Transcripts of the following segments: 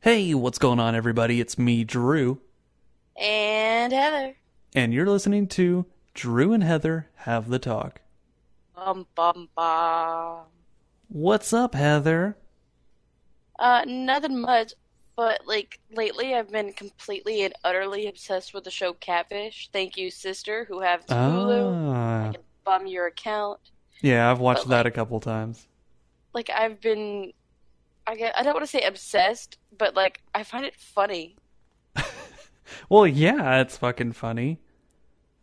Hey, what's going on, everybody? It's me, Drew, And Heather. and you're listening to Drew and Heather Have the Talk. Bum bum bum. What's up, Heather? Uh, nothing much. But like lately, I've been completely and utterly obsessed with the show Catfish. Thank you, sister, who have Hulu. Ah, I can bum your account. yeah, I've watched But, that like- a couple times. Like I've been, I get, I don't want to say obsessed, but like I find it funny Well, yeah, it's fucking funny.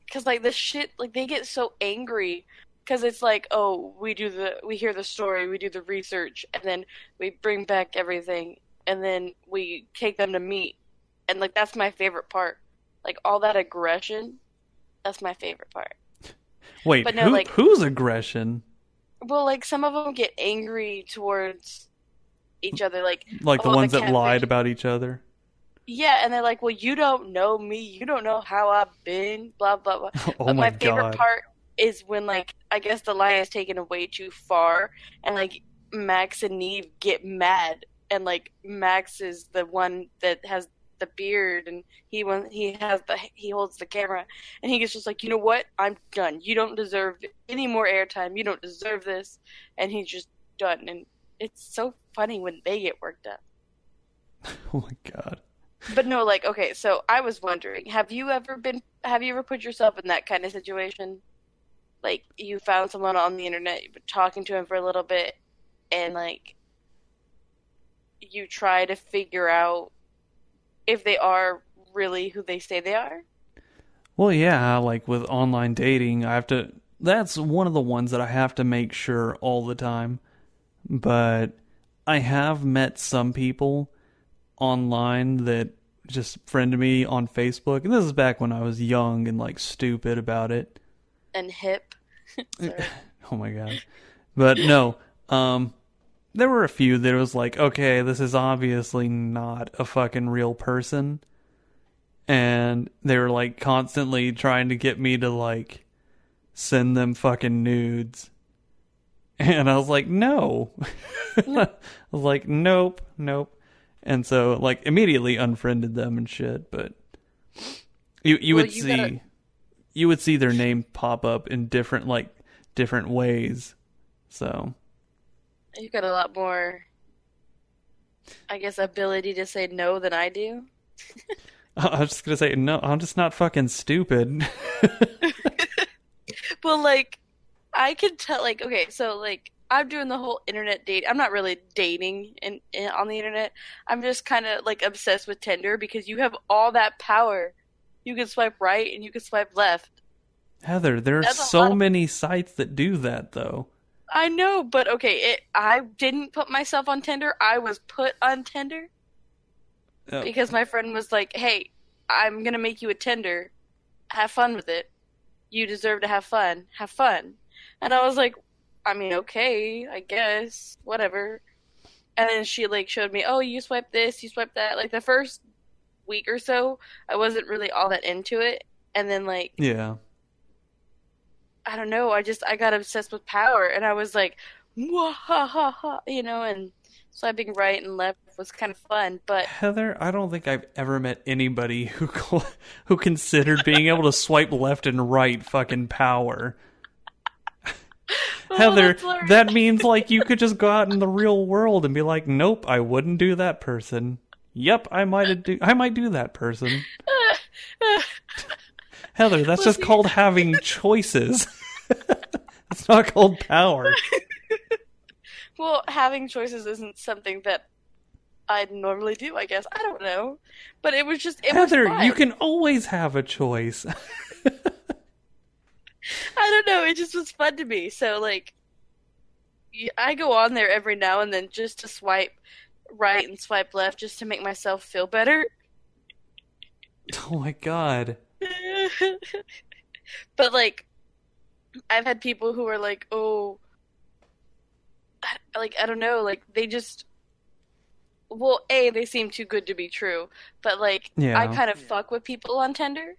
because like the shit, like they get so angry because it's like, oh, we do the, we hear the story, we do the research, and then we bring back everything, and then we take them to meet, and like that's my favorite part. Like all that aggression, that's my favorite part. Wait, But no, who, like- whose aggression? Well, like some of them get angry towards each other, like Like the Oh, the ones that lied about each other? yeah, and they're like, well, you don't know me, you don't know how I've been, blah blah blah. oh but my, my favorite part is when like I guess the lie is taken away too far, and like Max and Nev get mad, and like Max is the one that has the beard, and he when he has the he holds the camera, and he gets just like, you know what, I'm done. You don't deserve any more airtime. You don't deserve this, and he's just done. And it's so funny when they get worked up. Oh my god. But no, like okay, so I was wondering, have you ever been have you ever put yourself in that kind of situation? Like you found someone on the internet, you've been talking to him for a little bit and like you try to figure out if they are really who they say they are? Well, yeah, like with online dating, I have to. That's one of the ones that I have to make sure all the time. But I have met some people online that just friended me on Facebook, and this is back when I was young and like stupid about it. And hip. Oh my god. But no, um there were a few that was like, okay, this is obviously not a fucking real person. And they were like constantly trying to get me to like send them fucking nudes. And I was like, no. I was like, nope, nope. And so like immediately unfriended them and shit, but you you Well, would you see gotta- you would see their name pop up in different like different ways. So You got a lot more I guess ability to say no than I do. I was just gonna say no. I'm just not fucking stupid. Well, like, I can tell, like, okay, so, like, I'm doing the whole internet date. I'm not really dating in, in on the internet. I'm just kind of, like, obsessed with Tinder because you have all that power. You can swipe right and you can swipe left. Heather, there are That's so of- many sites that do that though. I know, but okay, it. I didn't put myself on Tinder. I was put on Tinder Oh, because my friend was like, "Hey, I'm gonna make you a Tinder. Have fun with it. You deserve to have fun. Have fun." And I was like, "I mean, okay, I guess, whatever." And then she like showed me, "Oh, you swipe this, you swipe that." Like the first week or so, I wasn't really all that into it, and then like yeah. I don't know, I just I got obsessed with power, and I was like, "Mwah, ha ha ha," you know, and swiping right and left was kind of fun, but Heather, I don't think I've ever met anybody who who considered being able to swipe left and right fucking power. Oh, Heather, that means like you could just go out in the real world and be like, "Nope, I wouldn't do that person." Yep, I might do. I might do that person. Heather, that's just called having choices. it's not called power. Well, having choices isn't something that I'd normally do, I guess. I don't know. But it was just, it Heather, was you can always have a choice. I don't know, it just was fun to me. So, like, I go on there every now and then just to swipe right and swipe left just to make myself feel better. oh my god. but, like, I've had people who are like, oh, like, I don't know, like, they just. Well, A, they seem too good to be true, but like, Yeah. I kind of fuck with people on Tinder.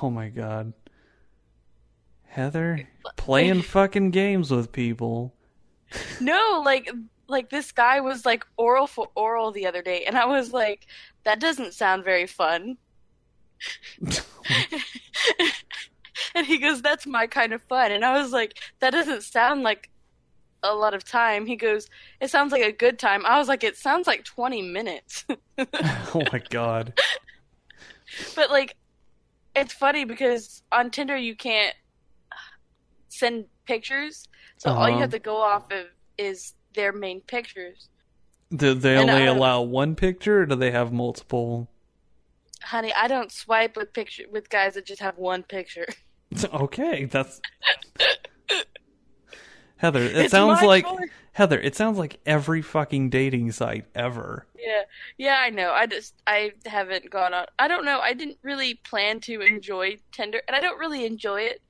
Oh my god. Heather, playing fucking games with people. No, like like this guy was like oral for oral the other day, and I was like, that doesn't sound very fun. and he goes, that's my kind of fun, and I was like, that doesn't sound like a lot of time. He goes, it sounds like a good time. I was like, it sounds like twenty minutes. oh my god. But like, it's funny because on Tinder you can't send pictures, so all you Uh-huh. have to go off of is their main pictures. Do they And only I- allow one picture or do they have multiple? Honey, I don't swipe with picture with guys that just have one picture. Okay, that's Heather, it It's sounds like. Heather, it sounds like every fucking dating site ever. Yeah, yeah, I know. I just I haven't gone on. I don't know. I didn't really plan to enjoy Tinder, and I don't really enjoy it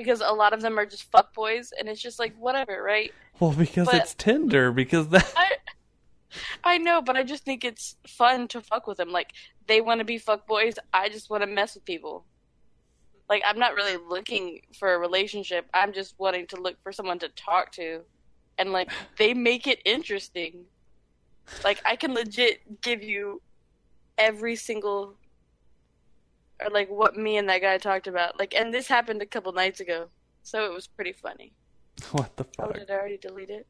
because a lot of them are just fuckboys, and it's just like whatever, right? Well, because But- it's Tinder, because that I I know, but I just think it's fun to fuck with them. Like they want to be fuckboys, I just want to mess with people. Like I'm not really looking for a relationship. I'm just wanting to look for someone to talk to, and like they make it interesting. Like I can legit give you every single or like what me and that guy talked about. Like and this happened a couple nights ago. So it was pretty funny. what the oh, fuck? Oh, did I already delete it?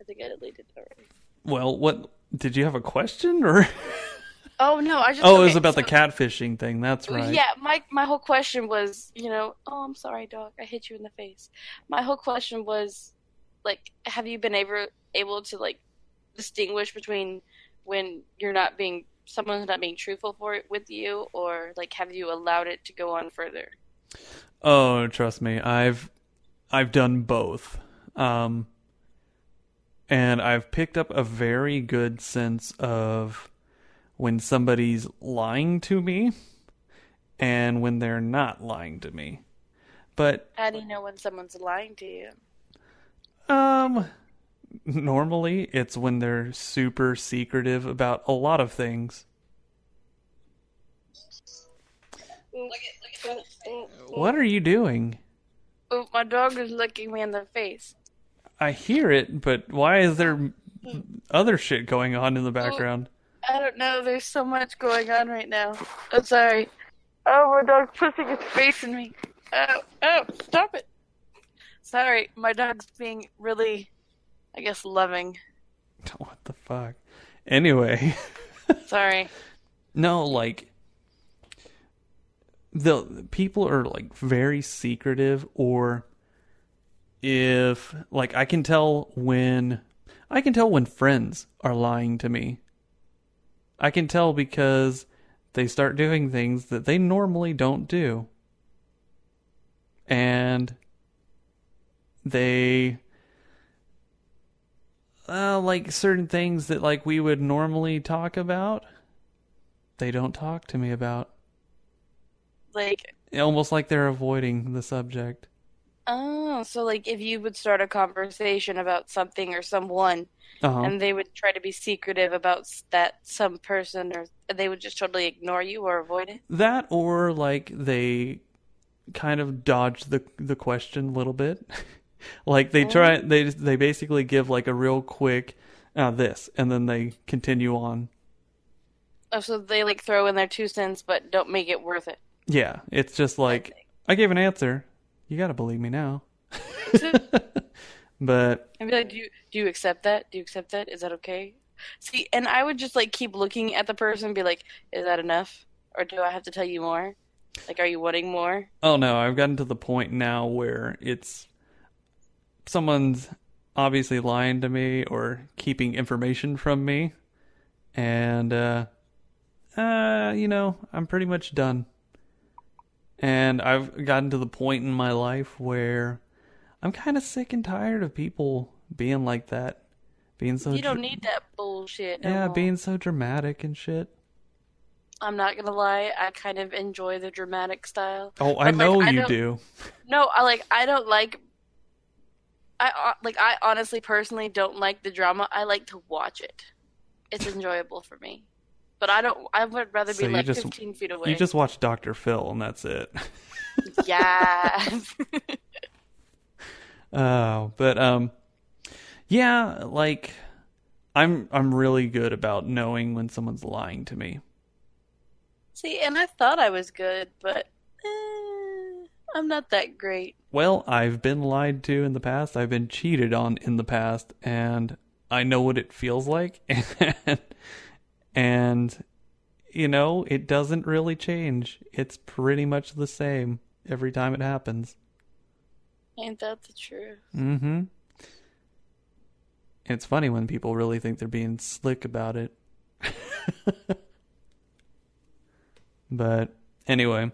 I think I deleted it already. Well, what did you have a question or Oh no, I just Oh, it was about the catfishing thing. That's right. Yeah, my my whole question was, you know, oh, I'm sorry, dog. I hit you in the face. My whole question was, like, have you been able able to like distinguish between when you're not being someone's not being truthful for it with you, or like have you allowed it to go on further? Oh, trust me, I've I've done both. Um and I've picked up a very good sense of when somebody's lying to me and when they're not lying to me. But How do you know when someone's lying to you? um normally it's when they're super secretive about a lot of things. What are you doing? Oh, my dog is licking me in the face. I hear it, but why is there other shit going on in the oh, background? I don't know. There's so much going on right now. I'm sorry. Oh, my dog's putting his face in me. Oh, oh, stop it. Sorry, my dog's being really, I guess, loving. What the fuck? Anyway, Sorry. no, like the people are like very secretive or if like I can tell when I can tell when friends are lying to me. I can tell because they start doing things that they normally don't do. And they uh, like certain things that like we would normally talk about they don't talk to me about Like, almost like they're avoiding the subject oh, so like if you would start a conversation about something or someone, uh-huh. and they would try to be secretive about that some person, or they would just totally ignore you or avoid it. that or like they kind of dodge the the question a little bit like they try they they basically give like a real quick uh, this and then they continue on Oh, so they like throw in their two cents, but don't make it worth it. yeah it's just like i gave an answer you gotta believe me now but I'd be like, do you do you accept that? Do you accept that? Is that okay? See, and I would just like keep looking at the person and be like, is that enough? Or do I have to tell you more? Like, are you wanting more? Oh no, I've gotten to the point now where it's someone's obviously lying to me or keeping information from me, and uh, uh, you know, I'm pretty much done. And I've gotten to the point in my life where I'm kind of sick and tired of people being like that, being so you don't dr- need that bullshit. no yeah, more. being so dramatic and shit. I'm not gonna lie, I kind of enjoy the dramatic style. Oh, I But, like, know I you do. No, I like I don't like. I uh, like I honestly personally don't like the drama. I like to watch it. It's enjoyable for me. But I don't. I would rather So be like just- 15 feet away. You just watch Doctor Phil, and that's it. yeah. Oh, but um, Yeah, like I'm I'm really good about knowing when someone's lying to me. See, and I thought I was good, but eh, I'm not that great. Well, I've been lied to in the past. I've been cheated on in the past, and I know what it feels like. And, and you know, it doesn't really change. It's pretty much the same every time it happens. Ain't that the truth? Mm-hmm. It's funny when people really think they're being slick about it. but anyway,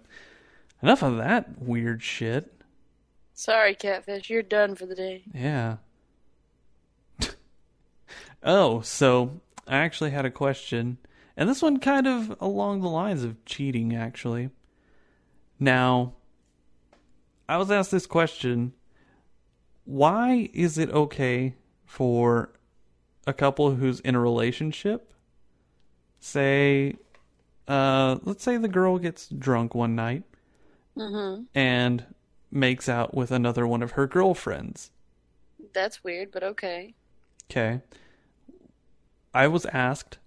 enough of that weird shit. Sorry, Catfish, you're done for the day. Yeah. oh, so I actually had a question, and this one kind of along the lines of cheating, actually. Now, I was asked this question why is it okay for a couple who's in a relationship say uh let's say the girl gets drunk one night Mm-hmm. and makes out with another one of her girlfriends That's weird, but okay. okay i was asked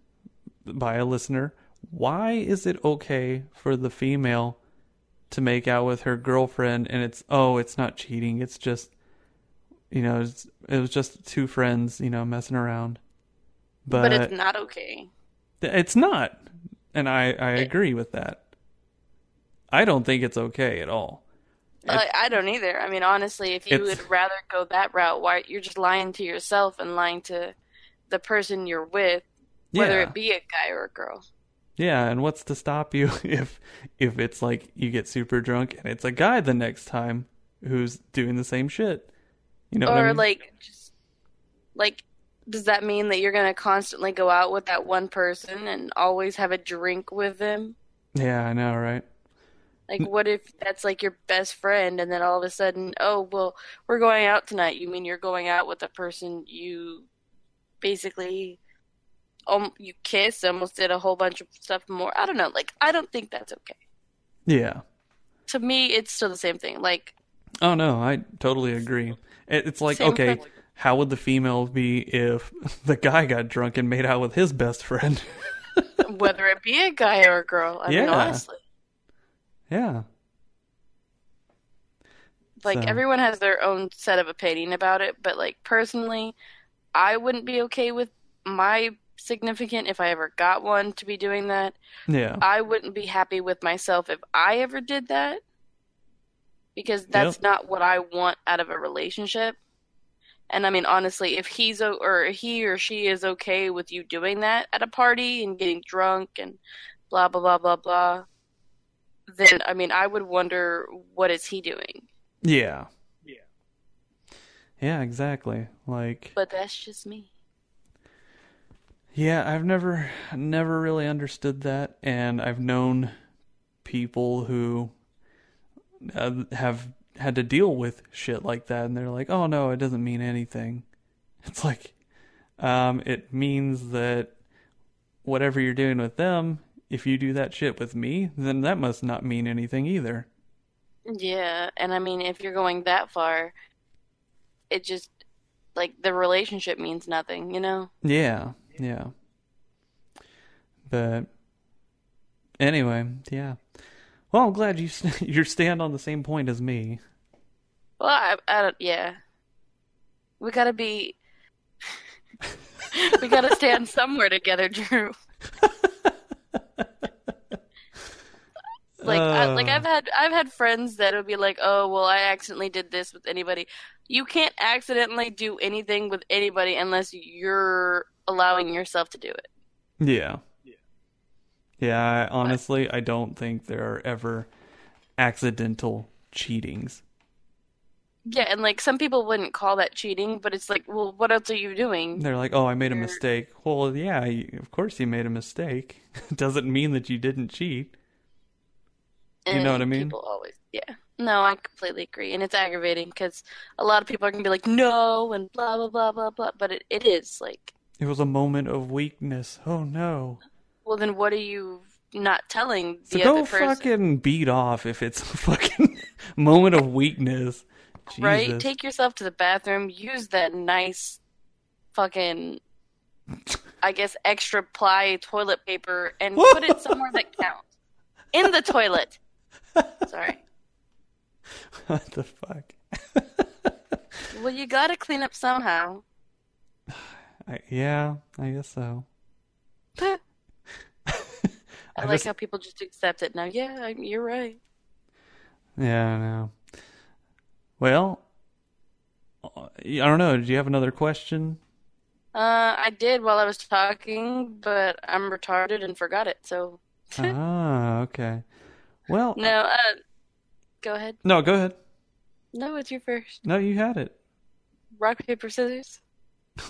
by a listener why is it okay for the female to make out with her girlfriend and it's oh it's not cheating it's just you know it's, it was just two friends you know messing around but, But, it's not okay. it's not and i i agree with that i don't think it's okay at all I, I don't either. I mean, honestly, if you would rather go that route, why you're just lying to yourself and lying to the person you're with, whether Yeah. it be a guy or a girl. Yeah, and what's to stop you if if it's like you get super drunk and it's a guy the next time who's doing the same shit? You know or I mean? like, just like, does that mean that you're gonna constantly go out with that one person and always have a drink with them? yeah, I know, right? Like, what if that's like your best friend, and then all of a sudden, oh well, we're going out tonight. You mean you're going out with a person you basically, um, you kiss, almost did a whole bunch of stuff more. I don't know. Like, I don't think that's okay. Yeah. To me, it's still the same thing. Like, Oh no, I totally agree. It's like okay, principle. how would the female be if the guy got drunk and made out with his best friend? whether it be a guy or a girl. I mean, honestly, yeah. like So- everyone has their own set of opinion about it. But like personally, I wouldn't be okay with my significant if I ever got one to be doing that. Yeah. I wouldn't be happy with myself if I ever did that because that's Yep. not what I want out of a relationship. And I mean, honestly, if he's o- or he or she is okay with you doing that at a party and getting drunk and blah blah blah blah blah, then I mean, I would wonder what is he doing. Yeah. Yeah. Yeah, exactly. Like But that's just me. Yeah, I've never never really understood that, and I've known people who uh, have had to deal with shit like that, and they're like, "Oh no, it doesn't mean anything." It's like, um, it means that whatever you're doing with them, if you do that shit with me, then that must not mean anything either. Yeah, and I mean, if you're going that far, it just like the relationship means nothing, you know? Yeah, yeah. But anyway, yeah. Well, I'm glad you st- you stand on the same point as me. Well, I, I don't, yeah. We gotta be. we gotta stand somewhere together, Drew. like, I, like Uh. I've had, I've had friends that would be like, "Oh, well, I accidentally did this with anybody." You can't accidentally do anything with anybody unless you're allowing yourself to do it. Yeah. Yeah, I, honestly, I don't think there are ever accidental cheatings. Yeah, and like some people wouldn't call that cheating, but it's like, well, what else are you doing? They're like, "Oh, I made a You're- mistake." Well, yeah, you- of course you made a mistake. Doesn't mean that you didn't cheat. You know what I mean? People always, yeah. No, I completely agree, and it's aggravating because a lot of people are gonna be like, no, and blah blah blah blah blah. But it, it is like, It was a moment of weakness. Oh no. well, then what are you not telling So the go other person? Go fucking beat off if it's a fucking moment of weakness. Jesus. Right? Take yourself to the bathroom. Use that nice fucking, I guess, extra ply toilet paper and put it somewhere that counts. In the toilet. Sorry. what the fuck? Well, you gotta clean up somehow. I, yeah, I guess so. I, I like just- how people just accept it now. Yeah, you're right. Yeah, I know. Well, uh, I don't know. Did you have another question? Uh, I did while I was talking, but I'm retarded and forgot it. So ah, okay. Well, no. Uh, go ahead. no, go ahead. No, it's your first. No, you had it. Rock paper scissors.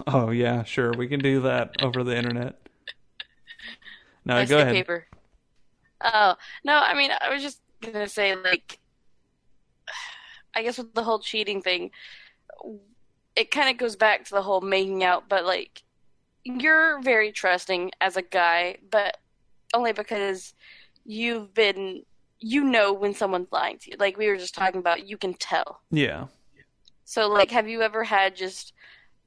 Oh yeah, sure. We can do that over the internet. No, I go ahead. paper. Oh no, I mean I was just gonna say like, I guess with the whole cheating thing, it kind of goes back to the whole making out. But like, you're very trusting as a guy, but only because you've been, you know, when someone's lying to you. Like we were just talking about, you can tell. Yeah. So like, have you ever had just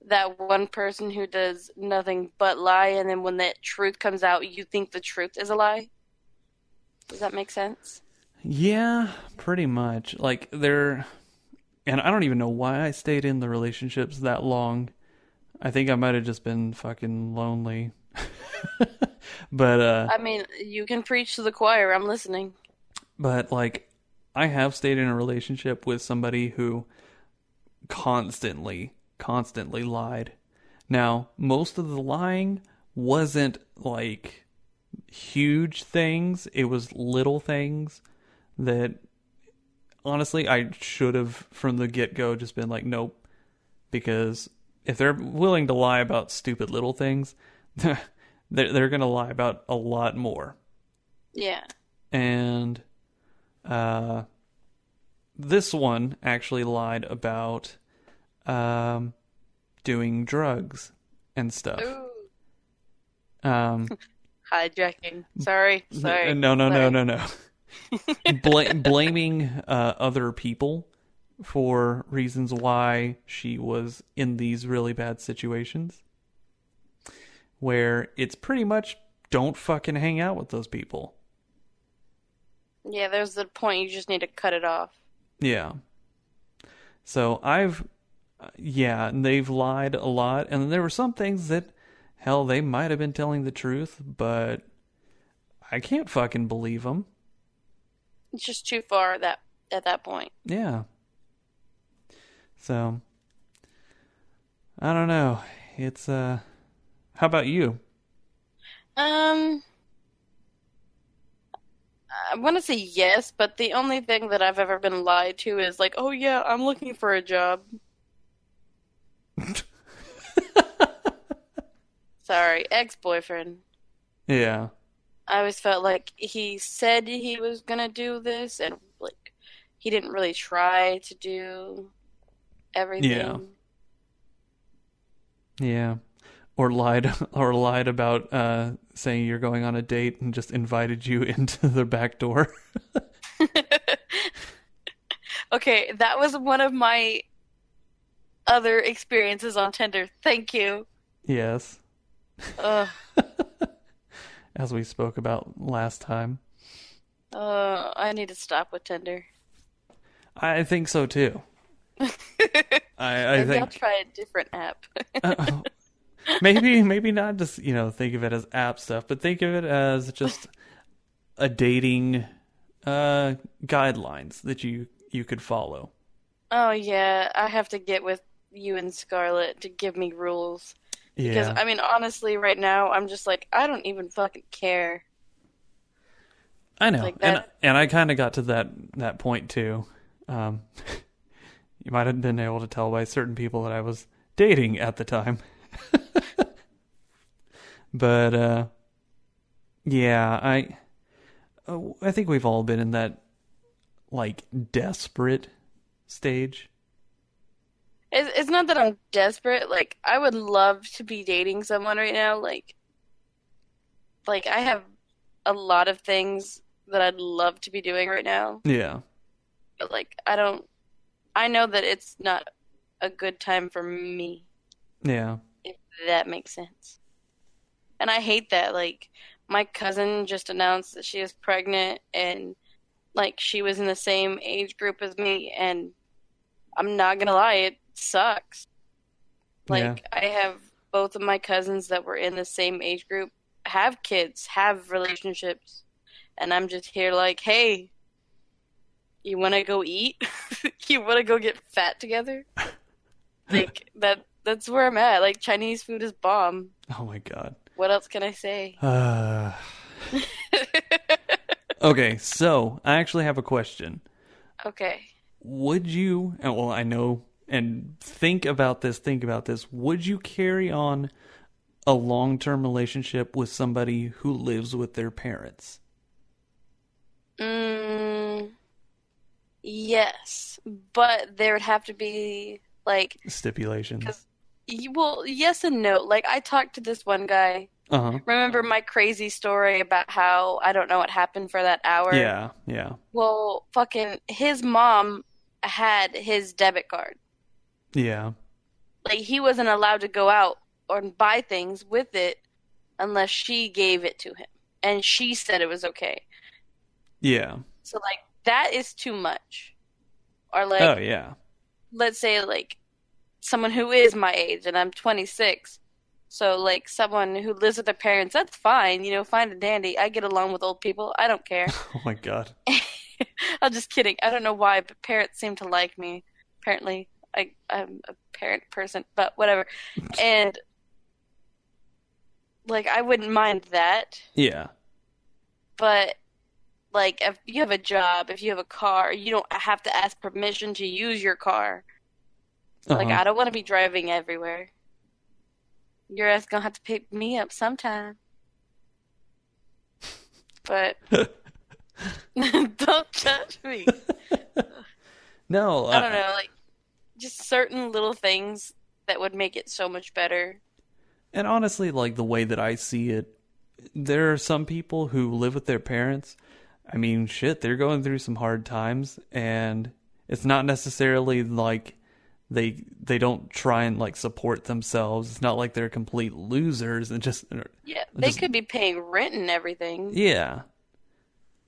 that one person who does nothing but lie, and then when that truth comes out, you think the truth is a lie? Does that make sense? Yeah, pretty much. Like they're and I don't even know why I stayed in the relationships that long. I think I might have just been fucking lonely. but uh I mean, you can preach to the choir. I'm listening. But like I have stayed in a relationship with somebody who constantly constantly lied. Now, most of the lying wasn't like huge things, it was little things that honestly I should have from the get-go just been like nope because if they're willing to lie about stupid little things, they're they're going to lie about a lot more Yeah. and uh, this one actually lied about um, doing drugs and stuff. Ooh. Um, Hijacking. Sorry. Sorry. no, no, no, Sorry. no, no. Bla- blaming uh, other people for reasons why she was in these really bad situations, where it's pretty much don't fucking hang out with those people. Yeah, there's the point. You just need to cut it off. Yeah. So I've, yeah, and they've lied a lot, and there were some things that, hell, they might have been telling the truth, but I can't fucking believe them. It's just too far that at that point. Yeah. So, I don't know. It's uh, how about you? Um, I want to say yes, but the only thing that I've ever been lied to is like, oh yeah, I'm looking for a job. Sorry, ex-boyfriend. Yeah. I always felt like he said he was gonna do this, and like he didn't really try to do everything. Yeah. Yeah. Or lied or lied about uh saying you're going on a date and just invited you into the back door. okay, that was one of my other experiences on Tinder. Thank you. yes. As we spoke about last time. Uh, I need to stop with Tinder. I think so too. I I Maybe I'll try a different app. Maybe maybe not just you know think of it as app stuff but think of it as just a dating uh guidelines that you you could follow oh yeah, I have to get with you and Scarlett to give me rules. Yeah. Because I mean, honestly, right now I'm just like I don't even fucking care. i know like and and i kind of got to that that point too um you might have been able to tell by certain people that i was dating at the time but uh yeah i i think we've all been in that like desperate stage It's, it's not that I'm desperate. Like I would love to be dating someone right now. Like, like I have a lot of things that I'd love to be doing right now. yeah But like I don't. I know that it's not a good time for me. yeah that makes sense. And I hate that. Like, my cousin just announced that she is pregnant and, like, she was in the same age group as me. And I'm not to lie, it sucks. Like, Yeah. I have both of my cousins that were in the same age group have kids, have relationships. And I'm just here, like, hey, you want to go eat? you want to go get fat together? like, that. That's where I'm at. Like Chinese food is bomb. Oh my god. What else can I say? Uh, okay, so I actually have a question. okay. Would you, well, I know, and think about this, think about this. Would you carry on a long term relationship with somebody who lives with their parents? Mm, yes, but there would have to be like, Stipulations. Well, yes and no. Like I talked to this one guy. Uh huh. Remember my crazy story about how I don't know what happened for that hour? Yeah, yeah, Well, fucking his mom had his debit card. yeah. Like he wasn't allowed to go out or buy things with it unless she gave it to him. And she said it was okay. Yeah. So like that is too much. Or like oh, yeah. let's say like someone who is my age and I'm 26. So like someone who lives with their parents, that's fine, you know, fine and dandy. I get along with old people. I don't care. Oh my god. I'm just kidding. I don't know why, but parents seem to like me. Apparently, I I'm a parent person, but whatever. And like I wouldn't mind that, Yeah. but like if you have a job, if you have a car, you don't have to ask permission to use your car. Like Uh-huh. I don't want to be driving everywhere. Your ass gonna have to pick me up sometime. But don't judge me. no, I don't know, like just certain little things that would make it so much better. And honestly, like the way that I see it, there are some people who live with their parents. I mean, shit, they're going through some hard times, and it's not necessarily like they they don't try and like support themselves. It's not like they're complete losers and just Yeah, they Just- could be paying rent and everything. yeah.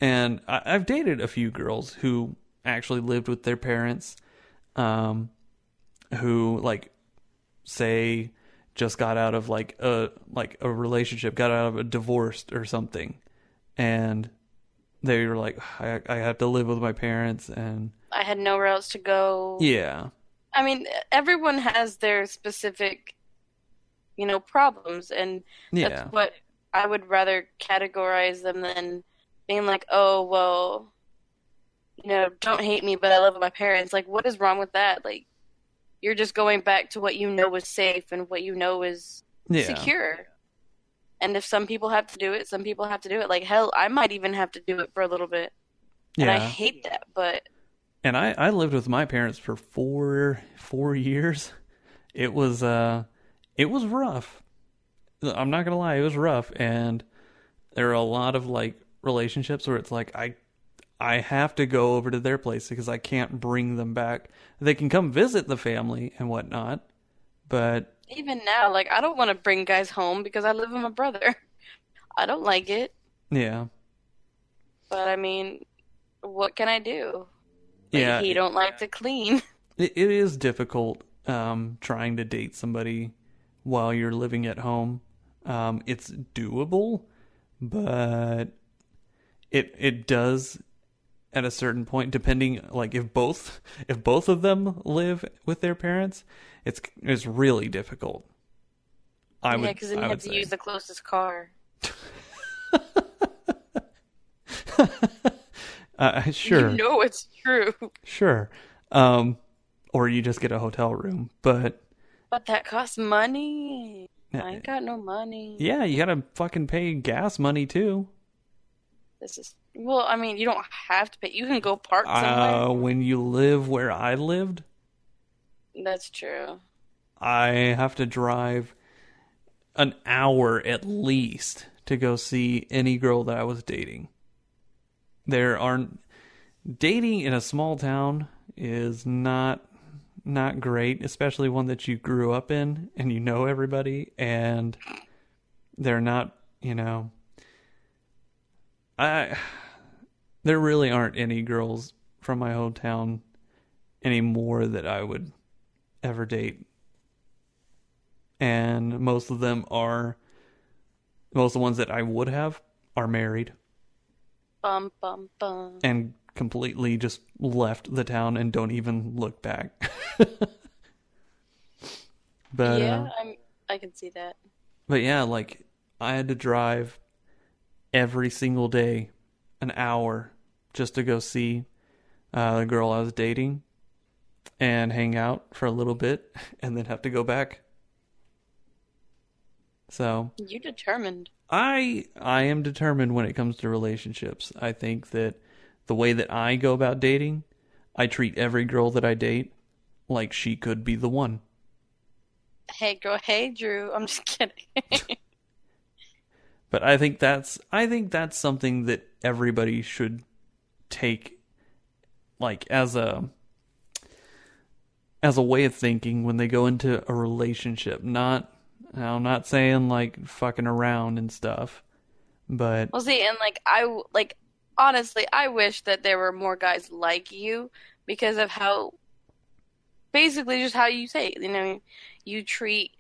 And I, I've dated a few girls who actually lived with their parents, um, who like say just got out of like a like a relationship, got out of a divorce or something, and they were like, I, I have to live with my parents, and I had nowhere else to go. yeah, I mean, everyone has their specific, you know, problems, and yeah, that's what I would rather categorize them than being like, oh, well, you know, don't hate me, but I love my parents. Like, what is wrong with that? Like, you're just going back to what you know is safe and what you know is yeah, secure. And if some people have to do it, some people have to do it. Like, hell, I might even have to do it for a little bit. Yeah. And I hate that, but and I, I lived with my parents for four four years. It was uh it was rough. I'm not gonna lie, it was rough and there are a lot of like relationships where it's like I I have to go over to their place because I can't bring them back. They can come visit the family and whatnot, but even now, like, I don't want to bring guys home because I live with my brother. I don't like it, yeah. but I mean, what can I do? Yeah. he don't like to clean. It, it is difficult um, trying to date somebody while you're living at home. Um, it's doable, but it it does at a certain point, depending like if both if both of them live with their parents, it's it's really difficult. I yeah, would because then you have to say. use the closest car. uh, sure You know it's true, sure, um, or you just get a hotel room, but. but that costs money. I ain't got no money. Yeah, you gotta fucking pay gas money too. This is well. I mean, you don't have to pay. You can go park somewhere. Uh, when you live where I lived, That's true. I have to drive an hour at least to go see any girl that I was dating. There aren't dating in a small town is not not great, especially one that you grew up in and you know everybody and they're not, you know I there really aren't any girls from my hometown anymore that I would ever date. And most of them are most of the ones that I would have are married Bum bum bum. and completely just left the town and don't even look back. but yeah, uh, I'm. I can see that. but yeah, like I had to drive every single day an hour just to go see uh, the girl I was dating and hang out for a little bit and then have to go back. So You determined. I I am determined when it comes to relationships. I think that the way that I go about dating, I treat every girl that I date like she could be the one. Hey girl, hey Drew. I'm just kidding. But I think that's I think that's something that everybody should take like as a as a way of thinking when they go into a relationship. Not I'm not saying like fucking around and stuff, but well, see, and like I like honestly, I wish that there were more guys like you because of how basically just how you say it. You know, you treat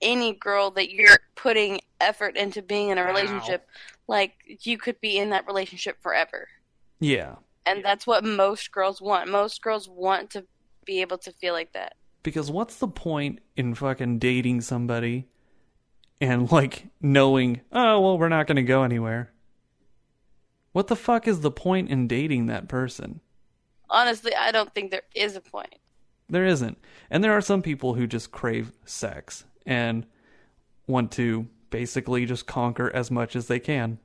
any girl that you're putting effort into being in a relationship like you could be in that relationship forever. yeah. And that's what most girls want. Most girls want to be able to feel like that. Because what's the point in fucking dating somebody and like knowing, oh, well, we're not going to go anywhere? What the fuck is the point in dating that person? Honestly, I don't think there is a point. There isn't. And there are some people who just crave sex and want to basically just conquer as much as they can.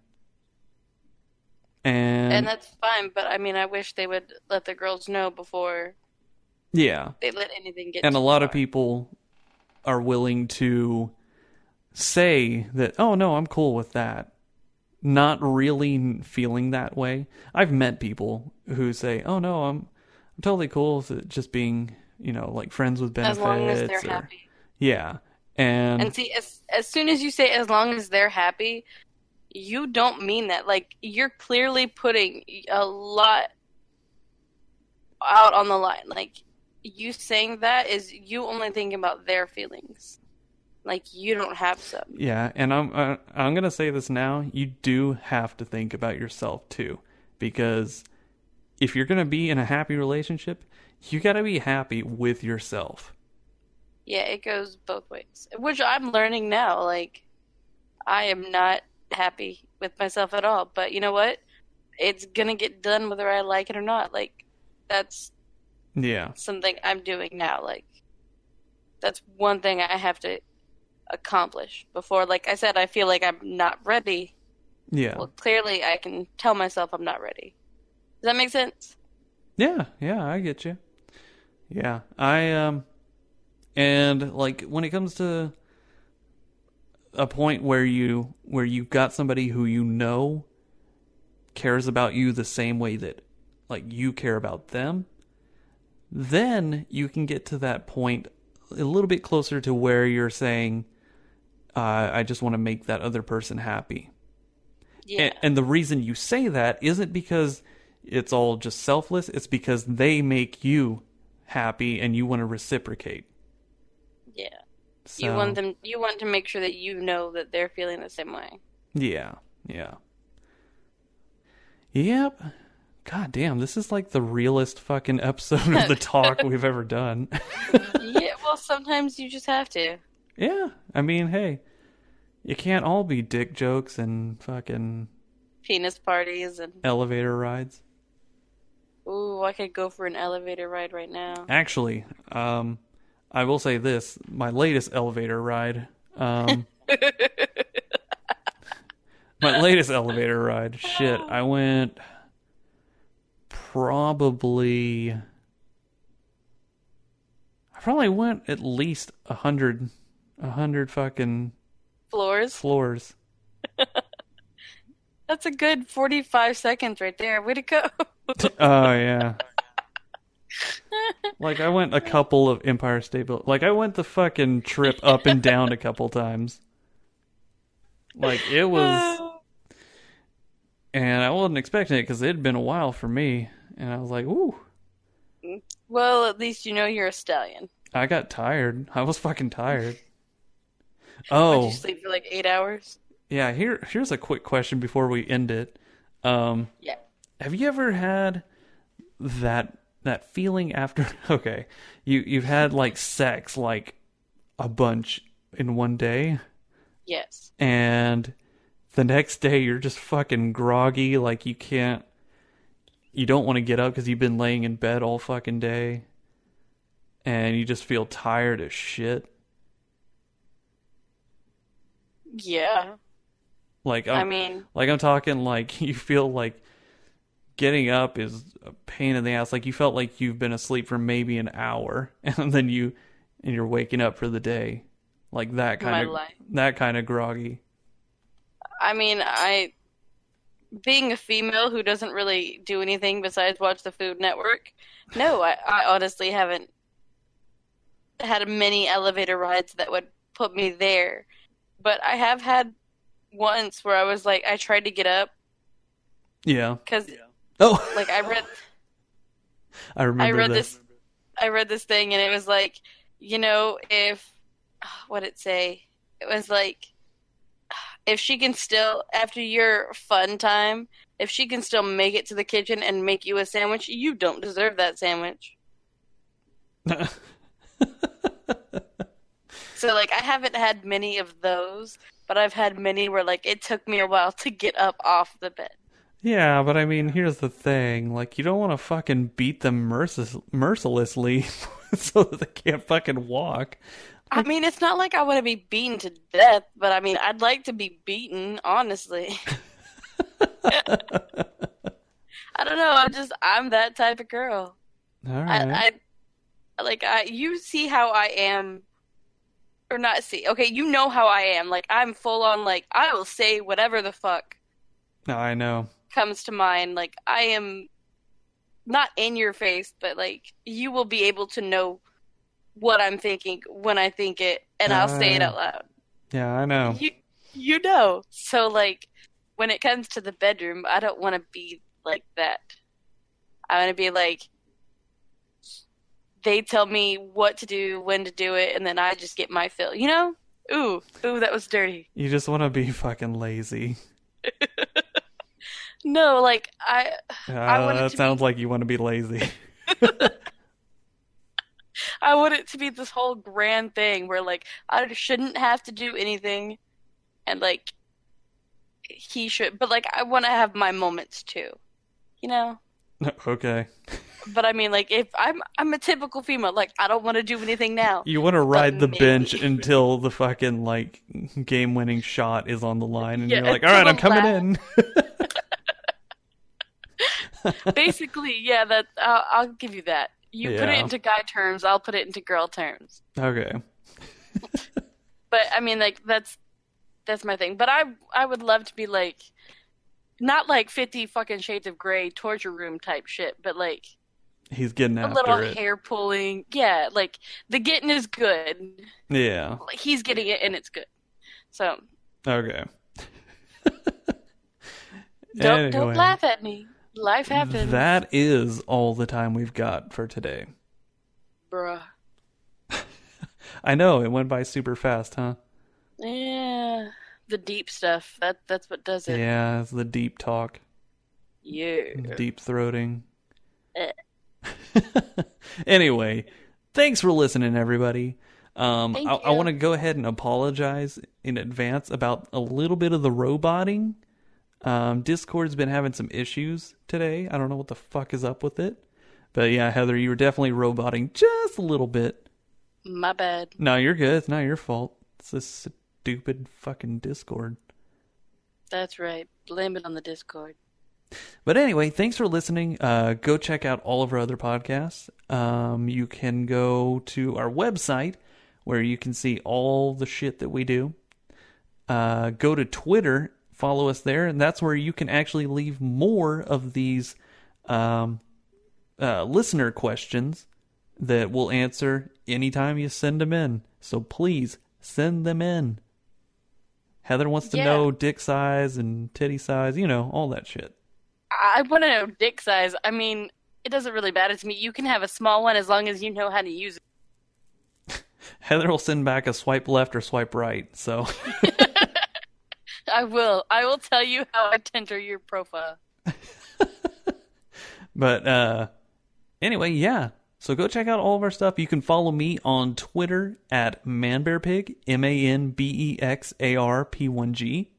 And, And that's fine, but I mean, I wish they would let the girls know before yeah. they let anything get and a lot of people are willing to say that oh no i'm cool with that not really feeling that way i've met people who say oh no i'm i'm totally cool with it just being you know like friends with as benefits long as they're or- happy. yeah and, And see, as as soon as you say as long as they're happy, you don't mean that. Like you're clearly putting a lot out on the line. Like you saying that is you only thinking about their feelings. Like you don't have some. yeah and i'm uh, i'm going to say this now you do have to think about yourself too because if you're going to be in a happy relationship you got to be happy with yourself Yeah, it goes both ways. Which I'm learning now. Like I am not happy with myself at all. But you know what? It's gonna get done whether I like it or not. Like that's yeah something I'm doing now. Like that's one thing I have to accomplish before. Like I said, I feel like I'm not ready. yeah Well, clearly I can tell myself I'm not ready. Does that make sense? Yeah, yeah, I get you. Yeah, I um and like when it comes to a point where you where you've got somebody who you know cares about you the same way that like you care about them, then you can get to that point a little bit closer to where you're saying uh, I just want to make that other person happy. Yeah. And, and the reason you say that isn't because it's all just selfless, it's because they make you happy and you want to reciprocate. yeah. So, You want them you want to make sure that you know that they're feeling the same way. Yeah, yeah. Yep. God damn, this is like the realest fucking episode of the talk we've ever done. yeah, well sometimes you just have to. yeah, I mean, hey, you can't all be dick jokes and fucking Penis parties and elevator rides. ooh, I could go for an elevator ride right now. Actually, um, I will say this: my latest elevator ride, um, my latest elevator ride. Shit, I went probably, I probably went at least a hundred, a hundred fucking Floors. floors. That's a good 45 seconds right there. Way to go. Oh yeah, like I went a couple of Empire State Building. Like I went the fucking trip up and down a couple times. Like it was, and I wasn't expecting it because it had been a while for me, and I was like, "Ooh." well, at least you know you're a stallion. I got tired. I was fucking tired. Did Oh, you sleep for like eight hours? yeah. Here, here's a quick question before we end it. Um, Yeah. have you ever had that that feeling after? Okay, you you've had like sex like a bunch in one day, Yes. and the next day you're just fucking groggy, like you can't, you don't want to get up because you've been laying in bed all fucking day, and you just feel tired as shit. Yeah. Like I I'm, mean, like I'm talking like you feel like getting up is a pain in the ass. Like you felt like you've been asleep for maybe an hour, and then you and you're waking up for the day, like that kind of life. that kind of groggy. I mean, I being a female who doesn't really do anything besides watch the Food Network. No, I, I honestly haven't had many elevator rides that would put me there. But I have had once where I was like, I tried to get up Yeah. because, Oh, like, I read I remember I read this. this I read this thing and it was like, you know, if what did it say? It was like if she can still after your fun time, if she can still make it to the kitchen and make you a sandwich, you don't deserve that sandwich. So like I haven't had many of those, but I've had many where like it took me a while to get up off the bed. Yeah, but I mean, here's the thing: like, you don't want to fucking beat them mercil- mercilessly so that they can't fucking walk. I mean, it's not like I want to be beaten to death, but I mean, I'd like to be beaten, honestly. I don't know. I'm just I'm that type of girl. All right. I, I like I you see how I am or not see. Okay, you know how I am. Like I'm full on like I will say whatever the fuck No, I know. comes to mind. Like I am not in your face, but like you will be able to know what I'm thinking when I think it and I'll say it Uh, out loud. Yeah, I know. You you know. So like when it comes to the bedroom, I don't want to be like that. I want to be like they tell me what to do, when to do it, and then I just get my fill. You know? Ooh, ooh, that was dirty. You just want to be fucking lazy. No, like I Uh, it that sounds like you want to be lazy. I want it to be this whole grand thing where like I shouldn't have to do anything and like he should but like I want to have my moments too. You know? okay. But I mean like if I'm I'm a typical female like I don't want to do anything now. You want to ride the maybe. bench until the fucking like game-winning shot is on the line, and Yeah, you're like, all right, I'm coming last- in." Basically, yeah, that I'll, I'll give you that. You put it into guy terms, I'll put it into girl terms. okay. But I mean like that's that's my thing. But I I would love to be like not like 50 fucking shades of gray torture room type shit, but like He's getting a little it. hair pulling. Yeah, like the getting is good. Yeah. Like, he's getting it and it's good. So Okay. don't don't laugh at me. Life happens, That is all the time we've got for today. bruh. I know it went by super fast, huh? Yeah, the deep stuff. That that's what does it. Yeah, it's the deep talk, Yeah. deep throating. Eh. anyway, thanks for listening, everybody. Um, Thank I, I want to go ahead and apologize in advance about a little bit of the roboting. Um, Discord's been having some issues today. I don't know what the fuck is up with it. But yeah, Heather, you were definitely roboting just a little bit. My bad. No, you're good. It's not your fault. It's this stupid fucking Discord. That's right. Blame it on the Discord. But anyway, thanks for listening. Uh, go check out all of our other podcasts. Um, you can go to our website where you can see all the shit that we do. Uh, go to Twitter, follow us there, and that's where you can actually leave more of these um, uh, listener questions that we'll answer anytime you send them in. So please send them in. Heather wants to Yeah. know dick size and titty size, you know, all that shit. I want to know dick size. I mean, it doesn't really matter to me. You can have a small one as long as you know how to use it. Heather will send back a swipe left or swipe right. So I will. I will tell you how I tender your profile. But uh anyway, yeah. So go check out all of our stuff. You can follow me on Twitter at manbearpig, M A N B E X A R P 1 G.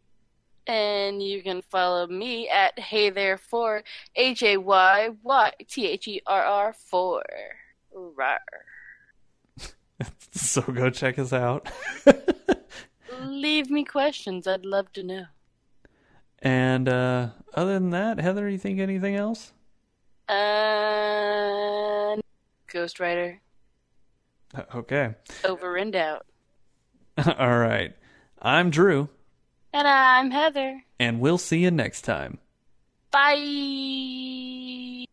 And you can follow me at Hey There For H A Y Y T H E R R four. Rar. So go check us out. Leave me questions. I'd love to know. and uh other than that, Heather, you think anything else? Uh, Ghost Rider. Uh, Okay. Over and out. all right. I'm Drew, And I'm Heather. and we'll see you next time. Bye.